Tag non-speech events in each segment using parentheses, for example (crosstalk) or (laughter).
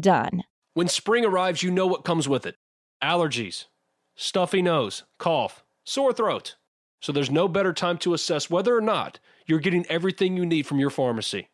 done. When spring arrives, you know what comes with it allergies, stuffy nose, cough, sore throat. So there's no better time to assess whether or not you're getting everything you need from your pharmacy.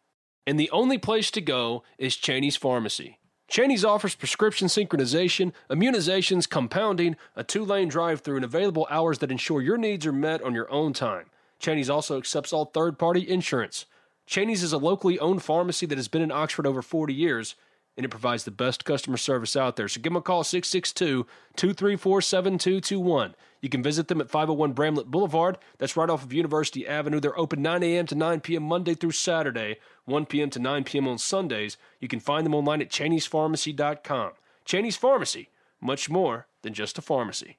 And the only place to go is Cheney's Pharmacy. Cheney's offers prescription synchronization, immunizations, compounding, a two lane drive through, and available hours that ensure your needs are met on your own time. Cheney's also accepts all third party insurance. Cheney's is a locally owned pharmacy that has been in Oxford over 40 years, and it provides the best customer service out there. So give them a call 662 234 7221. You can visit them at 501 Bramlett Boulevard. That's right off of University Avenue. They're open 9 a.m. to 9 p.m. Monday through Saturday, 1 p.m. to 9 p.m. on Sundays. You can find them online at Cheney'sPharmacy.com. Cheney's Pharmacy, much more than just a pharmacy.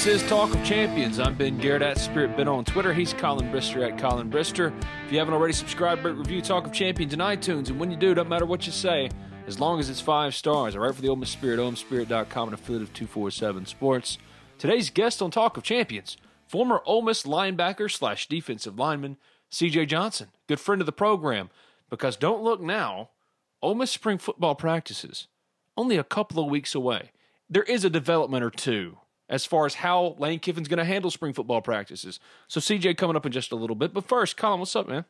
This is Talk of Champions. I'm Ben Garrett at Spirit Ben on Twitter. He's Collin Brister at Collin Brister. If you haven't already subscribed, rate, review Talk of Champions in iTunes. And when you do, don't matter what you say, as long as it's five stars. I write for the Ole Miss Spirit, OleMissSpirit.com, an affiliate of 247 Sports. Today's guest on Talk of Champions, former Ole Miss linebacker slash defensive lineman, CJ Johnson, good friend of the program. Because don't look now, Ole Miss spring football practices only a couple of weeks away. There is a development or two as far as how Lane Kiffin's going to handle spring football practices. So CJ coming up in just a little bit. But first, Collin, what's up, man?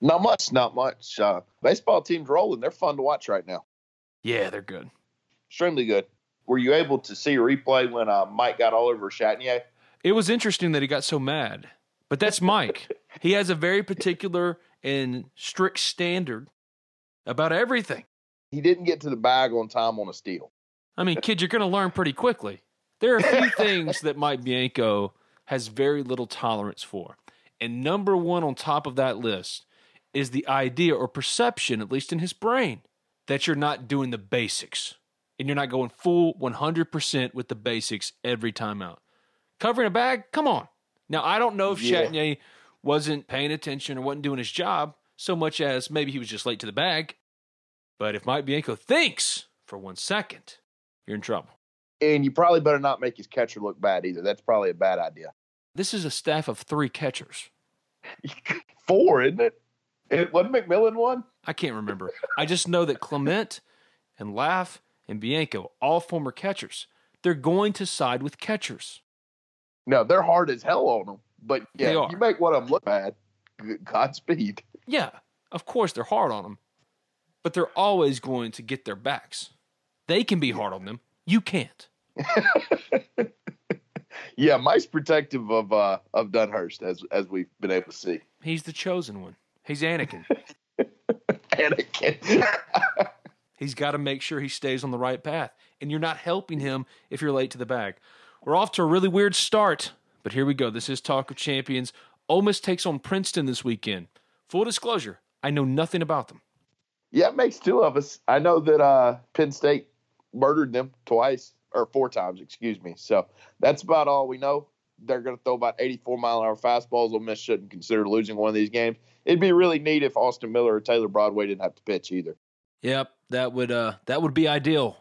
Not much, not much. Uh, baseball team's rolling. They're fun to watch right now. Yeah, they're good. Extremely good. Were you able to see a replay when uh, Mike got all over Chatagnier? It was interesting that he got so mad. But that's Mike. (laughs) he has a very particular and strict standard about everything. He didn't get to the bag on time on a steal. I mean, kid, you're going to learn pretty quickly. There are a few things that Mike Bianco has very little tolerance for. And number one on top of that list is the idea or perception, at least in his brain, that you're not doing the basics and you're not going full 100% with the basics every time out. Covering a bag? Come on. Now, I don't know if Yeah. Chatagnier wasn't paying attention or wasn't doing his job so much as maybe he was just late to the bag. But if Mike Bianco thinks for one second, you're in trouble. And you probably better not make his catcher look bad either. That's probably a bad idea. This is a staff of three catchers. (laughs) Four, isn't it? It wasn't McMillan one? I can't remember. I just know that Clement and Laugh and Bianco, all former catchers, they're going to side with catchers. No, they're hard as hell on them. But yeah, They if are. you make one of them look bad. Godspeed. Yeah, of course they're hard on them, but they're always going to get their backs. They can be hard on them. You can't. (laughs) Yeah, Mike's protective of uh of Dunhurst as as we've been able to see. He's the chosen one. He's Anakin. (laughs) Anakin. (laughs) He's got to make sure he stays on the right path, and you're not helping him if you're late to the bag. We're off to a really weird start, but here we go. This is Talk of Champions. Ole Miss takes on Princeton this weekend. Full disclosure, I know nothing about them. yeah, it makes two of us. I know that uh Penn State murdered them twice or four times, excuse me. So that's about all we know. They're going to throw about 84 mile an hour fastballs. Ole Miss shouldn't consider losing one of these games. It'd be really neat if Austin Miller or Taylor Broadway didn't have to pitch either. Yep, that would uh that would be ideal.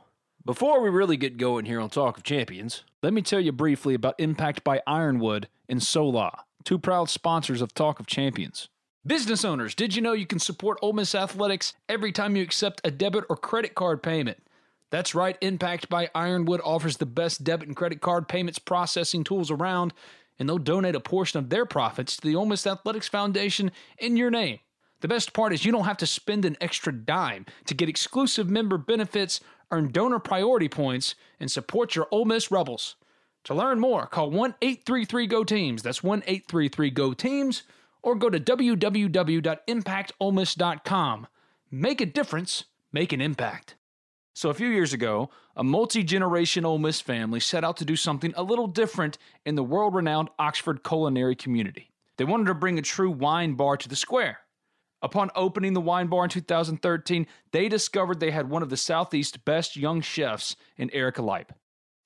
Before we really get going here on Talk of Champions, let me tell you briefly about Impact by Ironwood and Sola. two proud sponsors of Talk of Champions. Business owners, did you know you can support Ole Miss Athletics every time you accept a debit or credit card payment? That's right, Impact by Ironwood offers the best debit and credit card payments processing tools around, and they'll donate a portion of their profits to the Ole Miss Athletics Foundation in your name. The best part is you don't have to spend an extra dime to get exclusive member benefits, earn donor priority points, and support your Ole Miss Rebels. To learn more, call 1 833 GO TEAMS. That's 1 833 GO TEAMS, or go to www.impactolemiss.com. Make a difference, make an impact. So, a few years ago, a multi generation Ole Miss family set out to do something a little different in the world renowned Oxford culinary community. They wanted to bring a true wine bar to the square. Upon opening the wine bar in 2013, they discovered they had one of the Southeast's best young chefs in Erica Leip.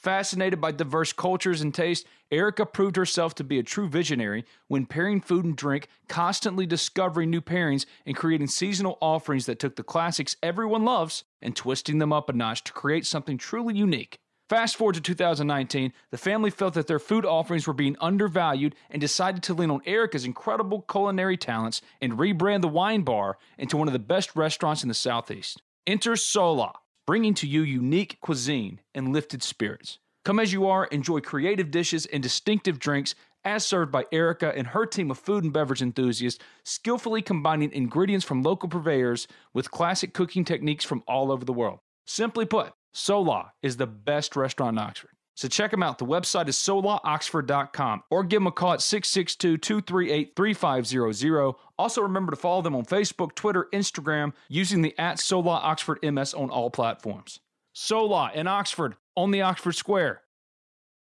Fascinated by diverse cultures and tastes, Erica proved herself to be a true visionary when pairing food and drink, constantly discovering new pairings, and creating seasonal offerings that took the classics everyone loves and twisting them up a notch to create something truly unique. Fast forward to 2019, the family felt that their food offerings were being undervalued and decided to lean on Erica's incredible culinary talents and rebrand the wine bar into one of the best restaurants in the Southeast. Enter Sola, bringing to you unique cuisine and lifted spirits. Come as you are, enjoy creative dishes and distinctive drinks as served by Erica and her team of food and beverage enthusiasts, skillfully combining ingredients from local purveyors with classic cooking techniques from all over the world. Simply put, Sola is the best restaurant in Oxford. So check them out. The website is solaoxford.com or give them a call at 662 238 3500. Also, remember to follow them on Facebook, Twitter, Instagram using the at Sola Oxford MS on all platforms. Sola in Oxford on the Oxford Square.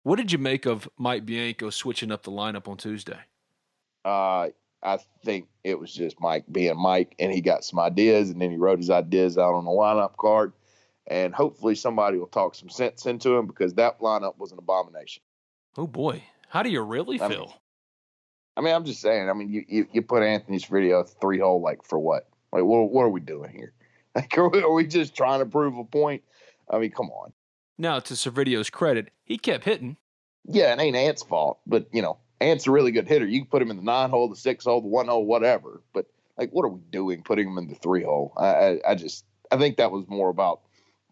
What did you make of Mike Bianco switching up the lineup on Tuesday? Uh, I think it was just Mike being Mike, and he got some ideas, and then he wrote his ideas out on the lineup card and hopefully somebody will talk some sense into him because that lineup was an abomination. Oh boy, how do you really I feel? Mean, I mean, I'm just saying. I mean, you you, you put Anthony Servideo three hole like for what? Like, what what are we doing here? (laughs) Like, are we, are we just trying to prove a point? I mean, come on. Now, to Servideo's credit, he kept hitting. Yeah, it ain't Ant's fault, but you know, Ant's a really good hitter. You can put him in the nine hole, the six hole, the one hole, whatever. But like, what are we doing putting him in the three hole? I, I, I just I think that was more about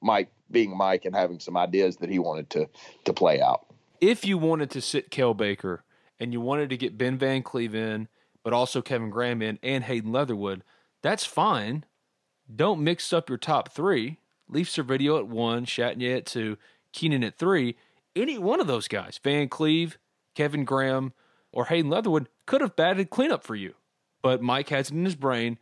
Mike being Mike and having some ideas that he wanted to to play out. If you wanted to sit Cael Baker and you wanted to get Ben Van Cleve in, but also Kevin Graham in and Hayden Leatherwood, that's fine. Don't mix up your top three. Leave Servideo at one, Chatagnier at two, Keenan at three. Any one of those guys, Van Cleve, Kevin Graham, or Hayden Leatherwood, could have batted cleanup for you. But Mike has it in his brain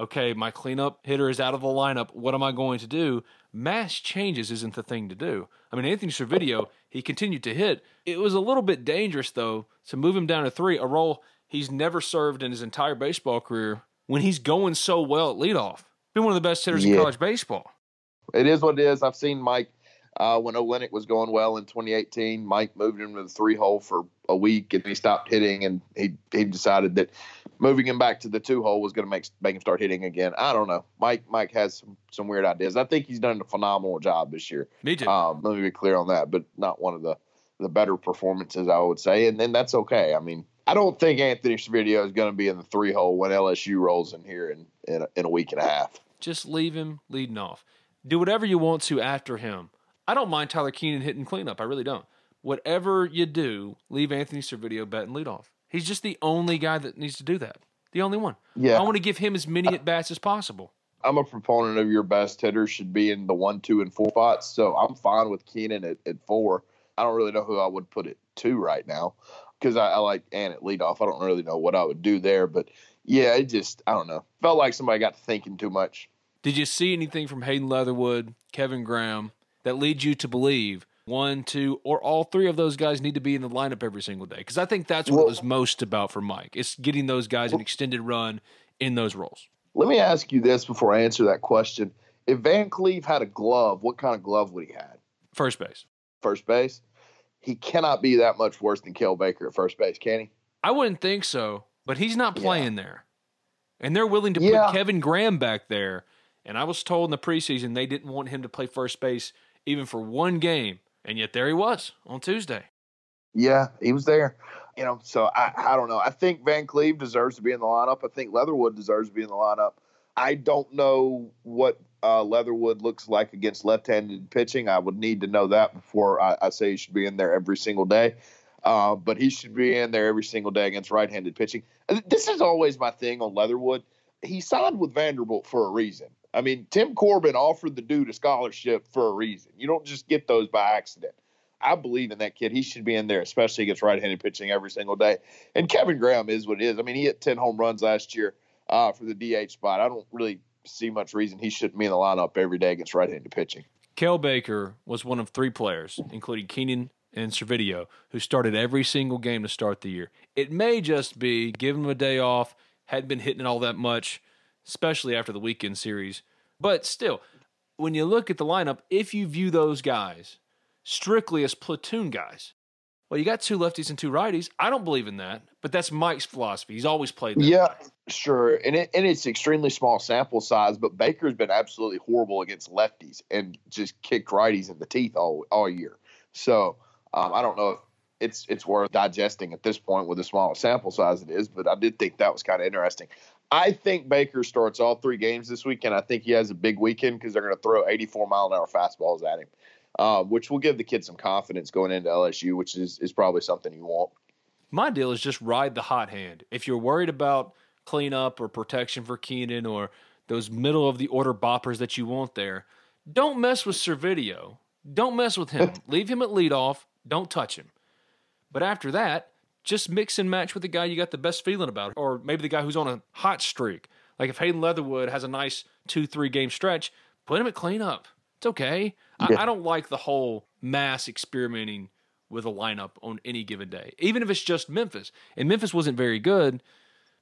okay, my cleanup hitter is out of the lineup. What am I going to do? Mass changes isn't the thing to do. I mean, Anthony Servideo, he continued to hit. It was a little bit dangerous, though, to move him down to three, a role he's never served in his entire baseball career when he's going so well at leadoff. Been one of the best hitters Yeah. in college baseball. It is what it is. I've seen Mike uh, when Olenek was going well in 2018. Mike moved him to the three hole for a week, and he stopped hitting, and he he decided that moving him back to the two hole was going to make make him start hitting again. I don't know. Mike Mike has some some weird ideas. I think he's done a phenomenal job this year. Me too. Um, let me be clear on that, but not one of the the better performances, I would say, and then that's okay. I mean, I don't think Anthony Servideo is going to be in the three hole when LSU rolls in here in in a, in a week and a half. Just leave him leading off. Do whatever you want to after him. I don't mind Tyler Keenan hitting cleanup. I really don't. Whatever you do, leave Anthony Servideo batting leadoff. He's just the only guy that needs to do that. The only one. Yeah. I want to give him as many at bats as possible. I'm a proponent of your best hitters should be in the one, two, and four spots. So I'm fine with Keenan at, at four. I don't really know who I would put at two right now because I, I like Ann at leadoff. I don't really know what I would do there, but yeah, it just I don't know. Felt like somebody got thinking too much. Did you see anything from Hayden Leatherwood, Kevin Graham, that leads you to believe one, two, or all three of those guys need to be in the lineup every single day? Because I think that's what Well- it was most about for Mike. It's getting those guys an extended run in those roles. Let me ask you this before I answer that question: If Van Cleve had a glove, what kind of glove would he have? First base. First base. He cannot be that much worse than Cael Baker at first base, can he? I wouldn't think so, but he's not Yeah. playing there. And they're willing to Yeah. put Kevin Graham back there. And I was told in the preseason they didn't want him to play first base even for one game. And yet there he was on Tuesday. Yeah, he was there. you know, so I, I don't know. I think Van Cleve deserves to be in the lineup. I think Leatherwood deserves to be in the lineup. I don't know what uh, Leatherwood looks like against left-handed pitching. I would need to know that before I, I say he should be in there every single day. Uh, but he should be in there every single day against right-handed pitching. This is always my thing on Leatherwood. He signed with Vanderbilt for a reason. I mean, Tim Corbin offered the dude a scholarship for a reason. You don't just get those by accident. I believe in that kid. He should be in there, especially against right-handed pitching every single day. And Kevin Graham is what it is. I mean, he hit 10 home runs last year uh, for the DH spot. I don't really see much reason he shouldn't be in the lineup every day against right-handed pitching. Kel Baker was one of three players, including Keenan and Servideo, who started every single game to start the year. It may just be give him a day off, hadn't been hitting it all that much, especially after the weekend series. But still, when you look at the lineup, if you view those guys strictly as platoon guys, well, you got two lefties and two righties. I don't believe in that, but that's Mike's philosophy. He's always played that. Yeah, way. sure. And it, and it's extremely small sample size, but Baker's been absolutely horrible against lefties and just kicked righties in the teeth all all year. So um, I don't know if it's it's worth digesting at this point with the small sample size it is, but I did think that was kind of interesting. I think Baker starts all three games this weekend. I think he has a big weekend because they're going to throw 84 mile an hour fastballs at him uh, which will give the kid some confidence going into LSU, which is is probably something you want. My deal is just ride the hot hand. If you're worried about cleanup or protection for Keenan or those middle of the order boppers that you want there, don't mess with Servideo. Don't mess with him. (laughs) Leave him at leadoff. Don't touch him. But after that, just mix and match with the guy you got the best feeling about, or maybe the guy who's on a hot streak. Like if Hayden Leatherwood has a nice two, three game stretch, put him at cleanup. It's okay. I, I don't like the whole mass experimenting with a lineup on any given day, even if it's just Memphis. And Memphis wasn't very good,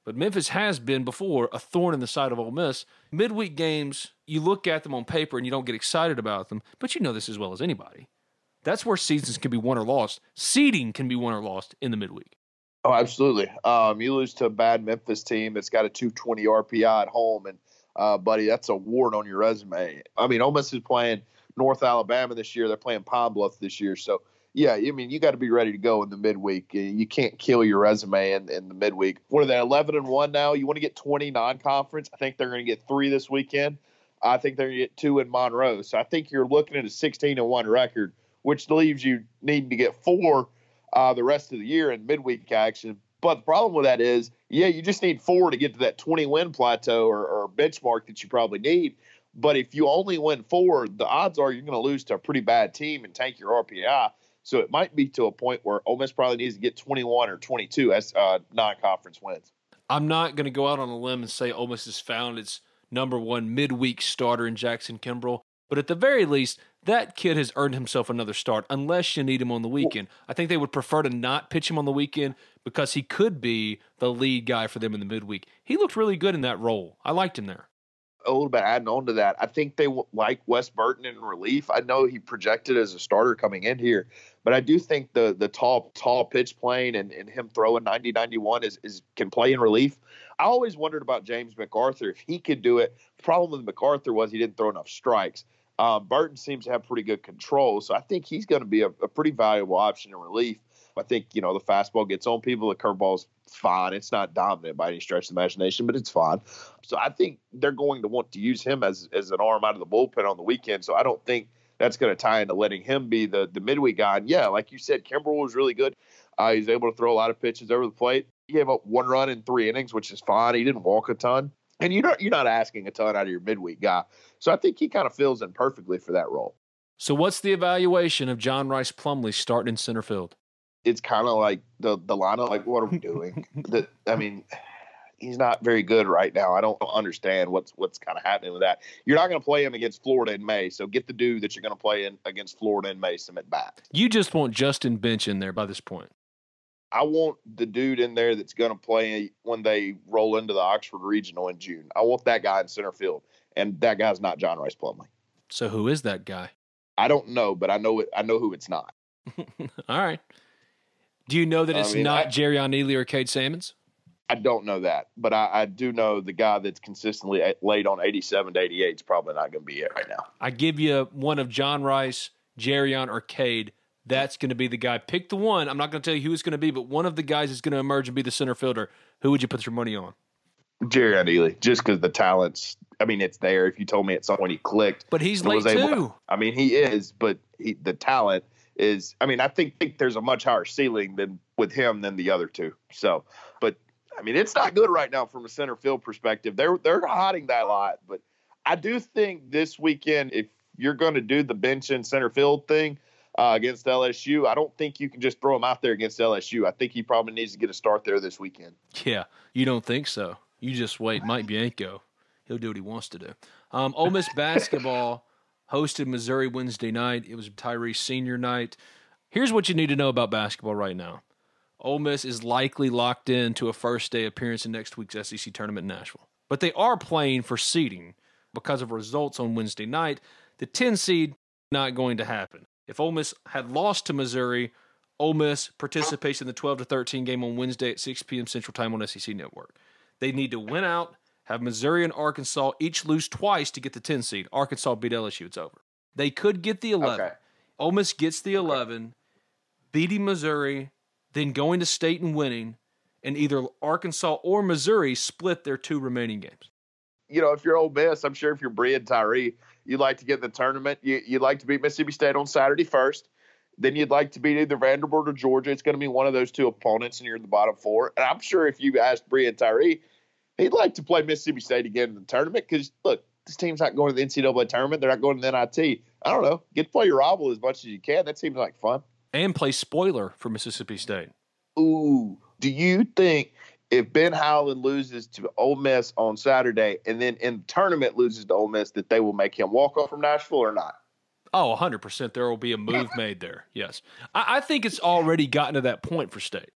but Memphis has been before a thorn in the side of Ole Miss. Midweek games, you look at them on paper and you don't get excited about them, but you know this as well as anybody. That's where seasons can be won or lost. Seeding can be won or lost in the midweek. Oh, absolutely. Um, you lose to a bad Memphis team that's got a 220 RPI at home, and uh, buddy, that's a ward on your resume. I mean, Ole Miss is playing North Alabama this year. They're playing Pine Bluff this year. So, yeah, I mean, you got to be ready to go in the midweek. You can't kill your resume in, in the midweek. What are they, 11 and 1 now? You want to get 20 non conference? I think they're going to get three this weekend. I think they're going to get two in Monroe. So I think you're looking at a 16 and 1 record, which leaves you needing to get four uh, the rest of the year in midweek action. But the problem with that is, yeah, you just need four to get to that 20 win plateau or, or benchmark that you probably need. But if you only win four, the odds are you're going to lose to a pretty bad team and tank your RPI. So it might be to a point where Ole Miss probably needs to get 21 or 22 as uh, non-conference wins. I'm not going to go out on a limb and say Ole Miss has found its number one midweek starter in Jackson Kimbrell, but at the very least, that kid has earned himself another start unless you need him on the weekend. I think they would prefer to not pitch him on the weekend because he could be the lead guy for them in the midweek. He looked really good in that role. I liked him there. A little bit adding on to that, I think they like Wes Burton in relief. I know he projected as a starter coming in here, but I do think the the tall tall pitch playing and, and him throwing 90 91 is, is can play in relief. I always wondered about James McArthur if he could do it. The problem with McArthur was he didn't throw enough strikes. Um, Burton seems to have pretty good control, so I think he's going to be a, a, pretty valuable option in relief. I think you know the fastball gets on people, the curveball's fine. It's not dominant by any stretch of the imagination, but it's fine. So I think they're going to want to use him as as an arm out of the bullpen on the weekend. So I don't think that's going to tie into letting him be the the midweek guy. And yeah, like you said, Kimbrell was really good. Uh, he's able to throw a lot of pitches over the plate. He gave up one run in three innings, which is fine. He didn't walk a ton and you're not you're not asking a ton out of your midweek guy. So I think he kind of fills in perfectly for that role. So what's the evaluation of John Rhys Plumlee starting in center field? It's kind of like the the lineup. Like, what are we doing? (laughs) that I mean, he's not very good right now. I don't understand what's what's kind of happening with that. You're not going to play him against Florida in May, so get the dude that you're going to play in against Florida in May some at bat. You just want Justin Bench in there by this point. I want the dude in there that's going to play when they roll into the Oxford Regional in June. I want that guy in center field, and that guy's not John Rhys Plumlee. So who is that guy? I don't know, but I know it. I know who it's not. (laughs) All right. Do you know that it's I mean, not I, Jerrion Ealy or Cade Sammons? I don't know that, but I, I, do know the guy that's consistently eh, late on 87 to 88 is probably not going to be it right now. I give you one of John Rhys, Jerrion, or Cade that's going to be the guy. Pick the one. I'm not going to tell you who it's going to be, but one of the guys is going to emerge and be the center fielder. Who would you put your money on? Jerrion Ealy, just because the talent's. I mean, it's there. If you told me at some point he clicked, But he's late too. I mean, he is, but he, the talent is. I mean, I think, think there's a much higher ceiling than with him than the other two. So, but I mean, it's not good right now from a center field perspective. They're they're hiding that a lot, but I do think this weekend, if you're going to do the bench and center field thing uh, against LSU, I don't think you can just throw him out there against LSU. I think he probably needs to get a start there this weekend. Yeah, you don't think so. You just wait. Mike Bianco, he'll do what he wants to do. Um, Ole Miss basketball (laughs) hosted Missouri Wednesday night. It was Tyree senior night. Here's what you need to know about basketball right now. Ole Miss is likely locked in to a first day appearance in next week's SEC tournament in Nashville. But they are playing for seeding because of results on Wednesday night. The 10 seed not going to happen. If Ole Miss had lost to Missouri, Ole Miss participates in the 12 to 13 game on Wednesday at 6 p.m. Central Time on SEC Network. They need to win out, have Missouri and Arkansas each lose twice to get the 10 seed. Arkansas beat LSU, it's over. They could get the 11. Okay. Ole Miss gets the 11, beating Missouri, then going to state and winning, and either Arkansas or Missouri split their two remaining games. you know, if you're Ole Miss, I'm sure if you're Breein Tyree, you'd like to get in the tournament. You, you'd like to beat Mississippi State on Saturday first. Then you'd like to beat either Vanderbilt or Georgia. It's going to be one of those two opponents, and you're in the bottom four. And I'm sure if you asked Breein Tyree, he'd like to play Mississippi State again in the tournament because, look, this team's not going to the NCAA tournament. They're not going to the NIT. I don't know. Get to play your rival as much as you can. That seems like fun. And play spoiler for Mississippi State. Ooh, do you think if Ben Howland loses to Ole Miss on Saturday and then in the tournament loses to Ole Miss, that they will make him walk off from Nashville or not? Oh, 100% there will be a move made there. Yes. I, I think it's already gotten to that point for State.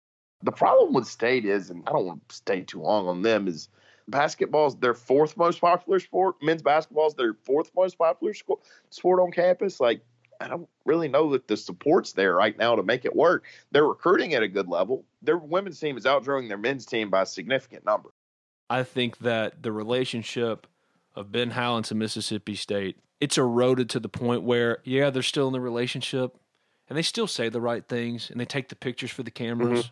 The problem with State is, and I don't want to stay too long on them, is basketball's their fourth most popular sport. Men's basketball's their fourth most popular sport on campus. Like, I don't really know that the support's there right now to make it work. They're recruiting at a good level. Their women's team is outdrawing their men's team by a significant number. I think that the relationship of Ben Howland to Mississippi State, it's eroded to the point where, yeah, they're still in the relationship and they still say the right things and they take the pictures for the cameras.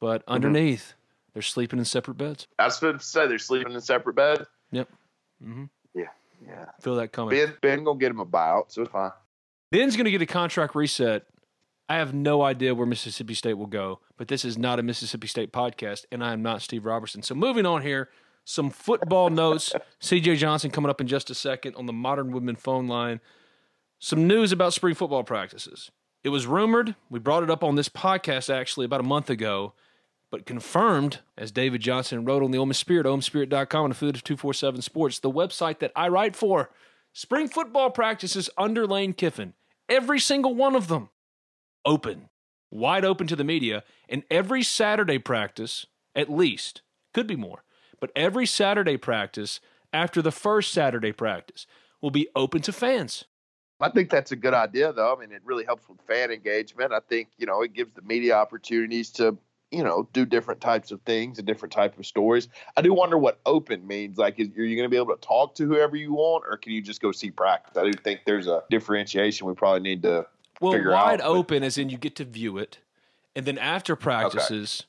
But underneath, they're sleeping in separate beds. I was supposed to say they're sleeping in separate beds. Yep. Mm-hmm. Yeah, yeah. Feel that coming. Ben Ben gonna get him a buyout, so it's fine. Ben's going to get a contract reset. I have no idea where Mississippi State will go, but this is not a Mississippi State podcast, and I am not Steve Robertson. So moving on here, some football (laughs) notes. CJ Johnson coming up in just a second on the Modern Woodmen phone line. Some news about spring football practices. It was rumored, we brought it up on this podcast actually about a month ago, but confirmed, as David Johnson wrote on the Ole Miss Spirit, omespirit.com and affiliate of 247 Sports, the website that I write for. Spring football practices under Lane Kiffin, every single one of them, open, wide open to the media. And every Saturday practice, at least, could be more, but every Saturday practice after the first Saturday practice will be open to fans. I think that's a good idea, though. I mean, it really helps with fan engagement. I think you know it gives the media opportunities to you know do different types of things and different type of stories. I do wonder what open means. Like, is, are you going to be able to talk to whoever you want, or can you just go see practice? I do think there's a differentiation we probably need to Well, figure wide out. but- open, as in you get to view it. And then after practices,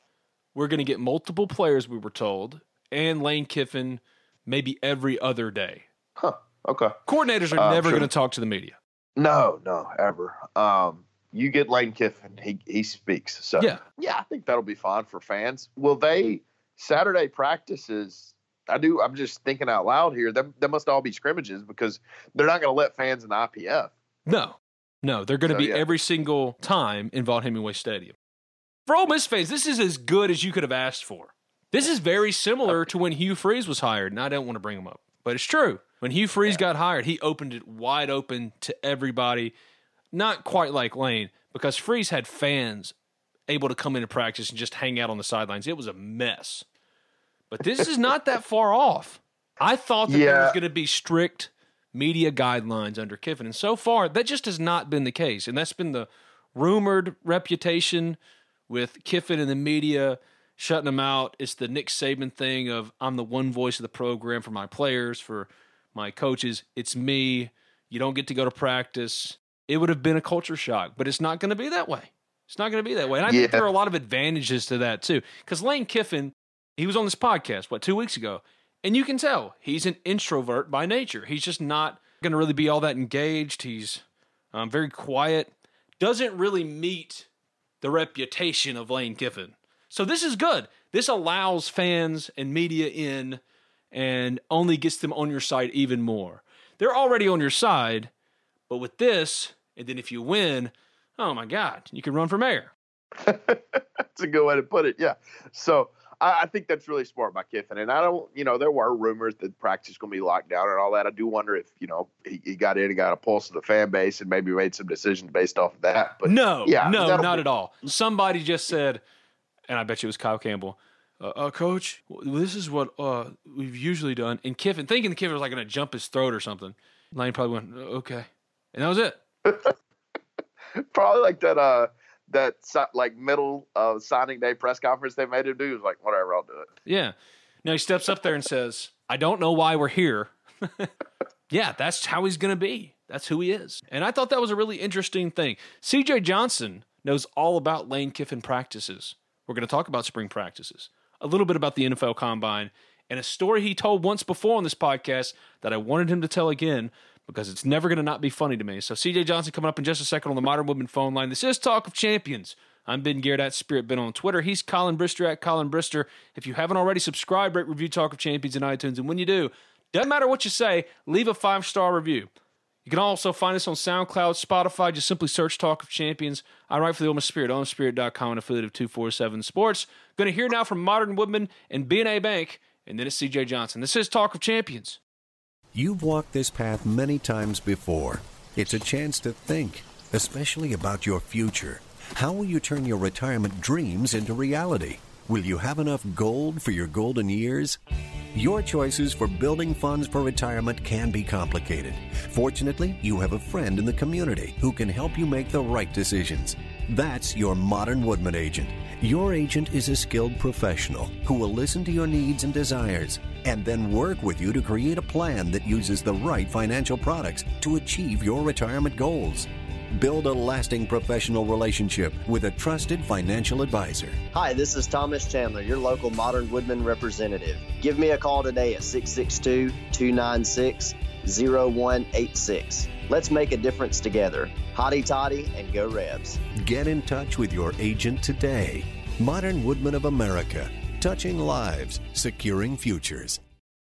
we're going to get multiple players, we were told, and Lane Kiffin maybe every other day. Huh. Okay. Coordinators are Uh, never sure. going to talk to the media. No, no, ever. Um, you get Lane Kiffin, he he speaks. So Yeah. yeah, I think that'll be fine for fans. Will they Saturday practices? I do. I'm just thinking out loud here. Them, they must all be scrimmages because they're not going to let fans in the IPF. No, no, they're going to So, be yeah. every single time in Vaught Hemingway Stadium. For Ole Miss fans, this is as good as you could have asked for. This is very similar to when Hugh Freeze was hired, and I don't want to bring him up, but it's true. When Hugh Freeze got hired, he opened it wide open to everybody. Not quite like Lane, because Freeze had fans able to come into practice and just hang out on the sidelines. It was a mess. But this is not that (laughs) far off. I thought that there was going to be strict media guidelines under Kiffin. And so far, that just has not been the case. And that's been the rumored reputation with Kiffin and the media shutting him out. It's the Nick Saban thing of I'm the one voice of the program for my players, for my coaches. It's me. You don't get to go to practice. It would have been a culture shock, but it's not going to be that way. It's not going to be that way. And I Yeah. think there are a lot of advantages to that too. Because Lane Kiffin, he was on this podcast, what, two weeks ago? And you can tell he's an introvert by nature. He's just not going to really be all that engaged. He's um, very quiet, doesn't really meet the reputation of Lane Kiffin. So this is good. This allows fans and media in and only gets them on your side even more. They're already on your side, but with this, and then if you win, oh my God, you can run for mayor. (laughs) That's a good way to put it. Yeah. So I, I think that's really smart by Kiffin. And I don't, you know, there were rumors that practice is going to be locked down and all that. I do wonder if, you know, he, he got in and got a pulse of the fan base and maybe made some decisions based off of that. But no, yeah, no, not be- at all. Somebody just said, and I bet you it was Kyle Campbell. Uh, uh, coach, this is what uh, we've usually done. And Kiffin, thinking the Kiffin was like going to jump his throat or something. Lane probably went, "Uh, okay. And that was it. (laughs) Probably like that, uh, that like middle of signing day press conference they made him do. He was like, whatever, I'll do it. Yeah. Now he steps up there and says, I don't know why we're here. (laughs) yeah, that's how he's going to be. That's who he is. And I thought that was a really interesting thing. CJ Johnson knows all about Lane Kiffin practices. We're going to talk about spring practices, a little bit about the NFL combine, and a story he told once before on this podcast that I wanted him to tell again because it's never going to not be funny to me. So CJ Johnson coming up in just a second on the Modern Woodmen phone line. This is Talk of Champions. I'm Ben Garrett at Spirit Ben on Twitter. He's Collin Brister at Collin Brister. If you haven't already, subscribe, rate, review Talk of Champions in iTunes. And when you do, doesn't matter what you say, leave a five star review. You can also find us on SoundCloud, Spotify. Just simply search Talk of Champions. I write for the Miss Spirit, OleMissSpirit.com, an affiliate of 247 Sports. Going to hear now from Modern Woodmen and BNA Bank, and then it's CJ Johnson. This is Talk of Champions. You've walked this path many times before. It's a chance to think, especially about your future. How will you turn your retirement dreams into reality? Will you have enough gold for your golden years? Your choices for building funds for retirement can be complicated. Fortunately, you have a friend in the community who can help you make the right decisions. That's your Modern Woodmen agent. Your agent is a skilled professional who will listen to your needs and desires and then work with you to create a plan that uses the right financial products to achieve your retirement goals. Build a lasting professional relationship with a trusted financial advisor. Hi, this is Thomas Chandler, your local Modern Woodmen representative. Give me a call today at 662 296 0186. Let's make a difference together. Hotty toddy and go Rebs. Get in touch with your agent today. Modern Woodmen of America, touching lives, securing futures.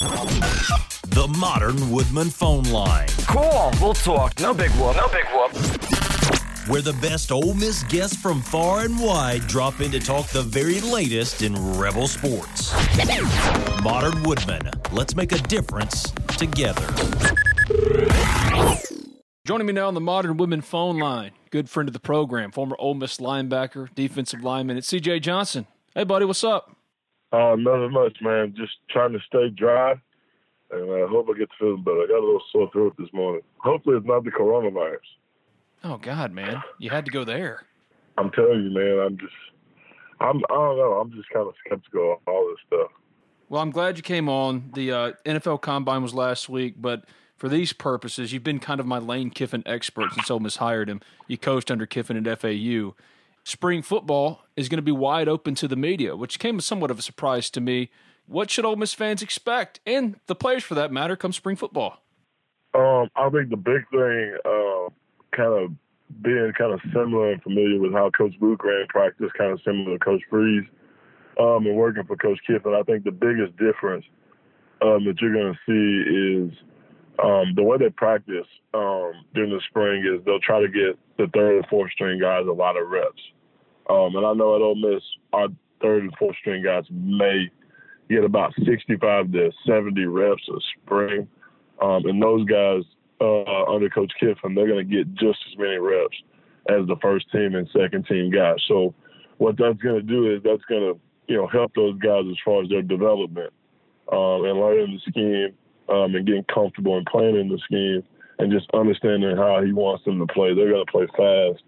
The Modern Woodmen phone line, Cool, we'll talk. No big whoop. No big whoop. where the best Ole Miss guests from far and wide drop in to talk the very latest in Rebel sports. Modern Woodmen, let's make a difference together. Joining me now on the Modern Woodmen phone line, good friend of the program, former Ole Miss linebacker, defensive lineman, it's CJ Johnson. Hey, buddy, what's up? Uh, nothing much, man. Just trying to stay dry, and I hope I get to feeling better. I got a little sore throat this morning. Hopefully, it's not the coronavirus. Oh, God, man. You had to go there. I'm telling you, man. I'm just, I'm, I don't know. I'm just kind of skeptical of all this stuff. Well, I'm glad you came on. The uh, NFL Combine was last week, but for these purposes, you've been kind of my Lane Kiffin expert since Ole Miss hired him. You coached under Kiffin at FAU. Spring football is going to be wide open to the media, which came as somewhat of a surprise to me. What should Ole Miss fans expect, and the players for that matter, come spring football? Um, I think the big thing, uh, kind of being kind of similar and familiar with how Coach Luke ran practice, kind of similar to Coach Freeze, um, and working for Coach Kiffin. I think the biggest difference um, that you're going to see is um, the way they practice um, during the spring is they'll try to get the third and fourth string guys a lot of reps. Um, and I know at Ole Miss, our third and fourth string guys may get about 65 to 70 reps a spring. Um, and those guys uh, under Coach Kiffin, they're going to get just as many reps as the first team and second team guys. So what that's going to do is that's going to you know help those guys as far as their development um, and learning the scheme um, and getting comfortable and playing in the scheme and just understanding how he wants them to play. They're going to play fast.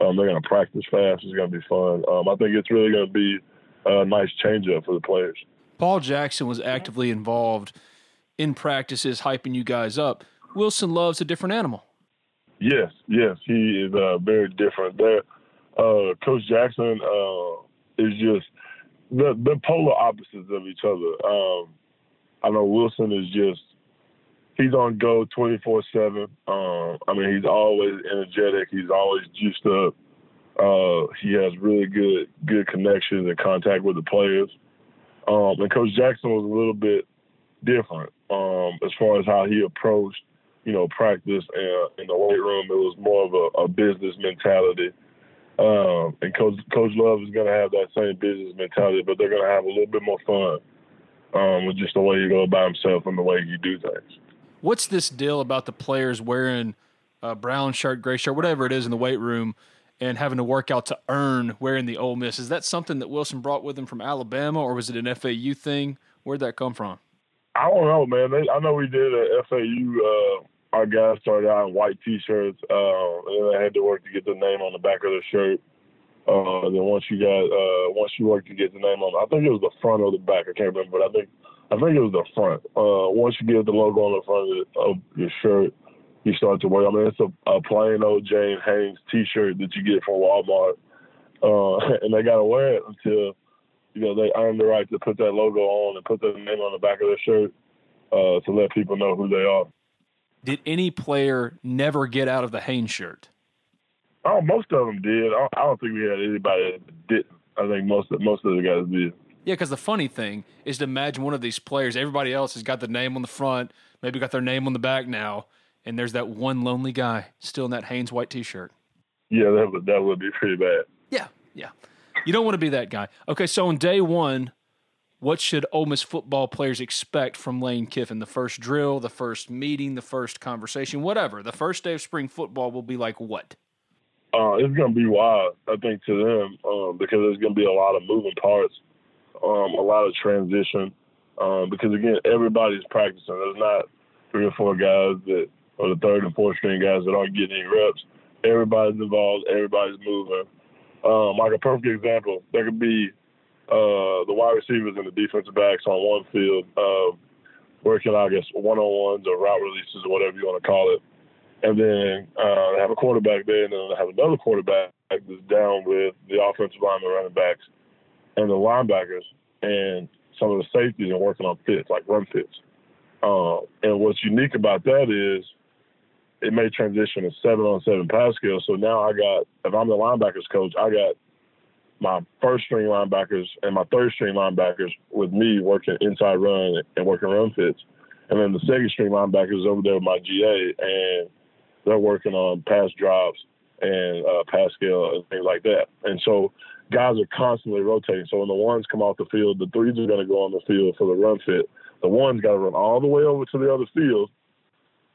Um, they're going to practice fast. It's going to be fun. Um, I think it's really going to be a nice change up for the players. Paul Jackson was actively involved in practices, hyping you guys up. Wilson Love's a different animal. Yes, yes, he is uh, very different. There, uh, Coach Jackson uh, is just the the polar opposites of each other. Um, I know Wilson is just he's on go twenty four seven. Um, I mean, he's always energetic. He's always juiced up. Uh, he has really good good connections and contact with the players. Um, and Coach Jackson was a little bit different um, as far as how he approached, you know, practice and in the weight room. It was more of a, a business mentality. Um, and Coach Coach Love is going to have that same business mentality, but they're going to have a little bit more fun um, with just the way you go about himself and the way you do things. What's this deal about the players wearing a brown shirt, gray shirt, whatever it is in the weight room? and having to work out to earn wearing the Ole Miss. Is that something that Wilson brought with him from Alabama, or was it an FAU thing? Where'd that come from? I don't know, man. They, I know we did at FAU. Uh, our guys started out in white T-shirts, uh, and they had to work to get the name on the back of the shirt. Uh, then once you got, uh, once you worked to get the name on, I think it was the front or the back. I can't remember, but I think, I think it was the front. Uh, once you get the logo on the front of, the, of your shirt, you start to work. I mean, it's a, a plain old James Hanes T-shirt that you get from Walmart, uh, (laughs) and they gotta wear it until you know they earn the right to put that logo on and put their name on the back of their shirt uh, to let people know who they are. Did any player never get out of the Hanes shirt? Oh, most of them did. I don't think we had anybody that didn't. I think most of, most of the guys did. Yeah, because the funny thing is to imagine one of these players. Everybody else has got the name on the front, maybe got their name on the back now and there's that one lonely guy still in that Hanes white T-shirt. Yeah, that would that would be pretty bad. Yeah, yeah. You don't want to be that guy. Okay, so on day one, what should Ole Miss football players expect from Lane Kiffin? The first drill, the first meeting, the first conversation, whatever. The first day of spring football will be like what? Uh, it's going to be wild, I think, to them um, because there's going to be a lot of moving parts, um, a lot of transition. Um, because again, everybody's practicing. There's not three or four guys that or the third and fourth string guys that aren't getting any reps. Everybody's involved. Everybody's moving. Um, like a perfect example, there could be uh, the wide receivers and the defensive backs on one field uh, working, I guess, one-on-ones or route releases or whatever you want to call it. And then uh, have a quarterback there, and then have another quarterback that's down with the offensive line, the running backs, and the linebackers, and some of the safeties and working on fits, like run fits. Uh, and what's unique about that is it may transition to seven on seven pass skill. So now I got, if I'm the linebackers coach, I got my first string linebackers and my third string linebackers with me working inside run and working run fits. And then the second string linebackers over there with my GA and they're working on pass drops and uh, pass skill and things like that. And so guys are constantly rotating. So when the ones come off the field, the threes are going to go on the field for the run fit. The ones got to run all the way over to the other field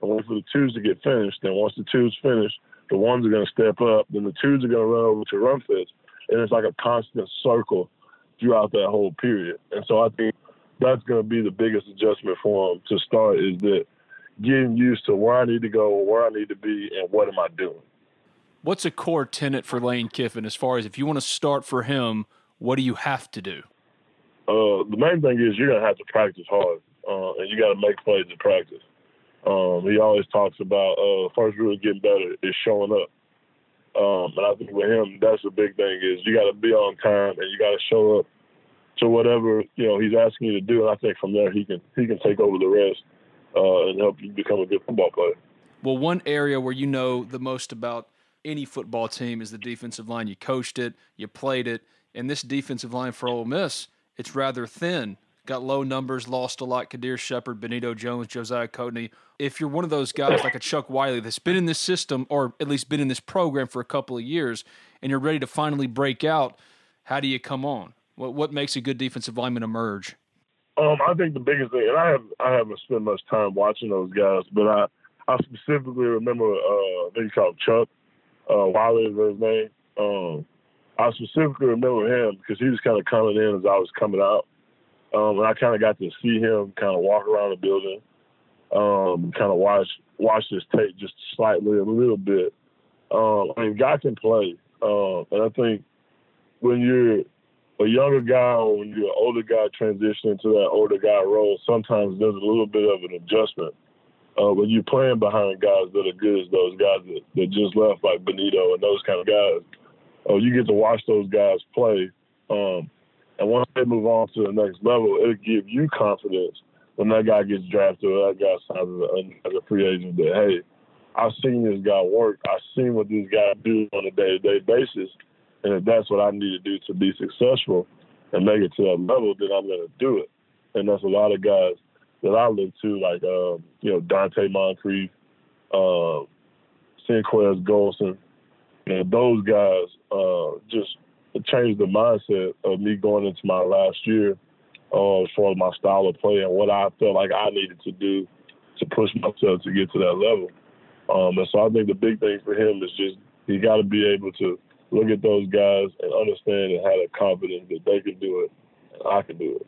and wait for the twos to get finished. Then once the twos finish, the ones are going to step up. Then the twos are going to run over to run fits, and it's like a constant circle throughout that whole period. And so I think that's going to be the biggest adjustment for them to start is that getting used to where I need to go, where I need to be, and what am I doing. What's a core tenet for Lane Kiffin as far as if you want to start for him, what do you have to do? Uh, the main thing is you're going to have to practice hard, uh, and you got to make plays in practice. Um, he always talks about uh, first rule of getting better is showing up. Um, and I think with him, that's the big thing is you got to be on time and you got to show up to whatever you know he's asking you to do. And I think from there he can he can take over the rest uh, and help you become a good football player. Well, one area where you know the most about any football team is the defensive line. You coached it, you played it, and this defensive line for Ole Miss, it's rather thin got low numbers, lost a lot. Qaadir Sheppard, Benito Jones, Josiah Coatney. If you're one of those guys like a Chuck Wiley that's been in this system or at least been in this program for a couple of years and you're ready to finally break out, how do you come on? What what makes a good defensive lineman emerge? Um, I think the biggest thing, and I have I haven't spent much time watching those guys, but I I specifically remember, uh, called Chuck uh, Wiley is his name. Um, I specifically remember him because he was kind of coming in as I was coming out, um, and I kind of got to see him kind of walk around the building, um, kind of watch watch this tape just slightly a little bit. Um, I mean, guy can play, um, and I think when you're a younger guy or when you're an older guy transitioning to that older guy role, sometimes there's a little bit of an adjustment. Uh, when you're playing behind guys that are good as those guys that, that just left, like Benito and those kind of guys, oh, you get to watch those guys play. Um, and once they move on to the next level, it'll give you confidence when that guy gets drafted or that guy signs as a, free agent that, hey, I've seen this guy work. I've seen what these guys do on a day to day basis. And if that's what I need to do to be successful and make it to that level, then I'm going to do it. And that's a lot of guys that I look to, like, um, you know, Donte Moncrief, uh, Senquez Golson. And those guys uh, just changed the mindset of me going into my last year uh, as far as my style of play and what I felt like I needed to do to push myself to get to that level. Um, and so I think the big thing for him is just he got to be able to look at those guys and understand and have the confidence that they can do it and I can do it.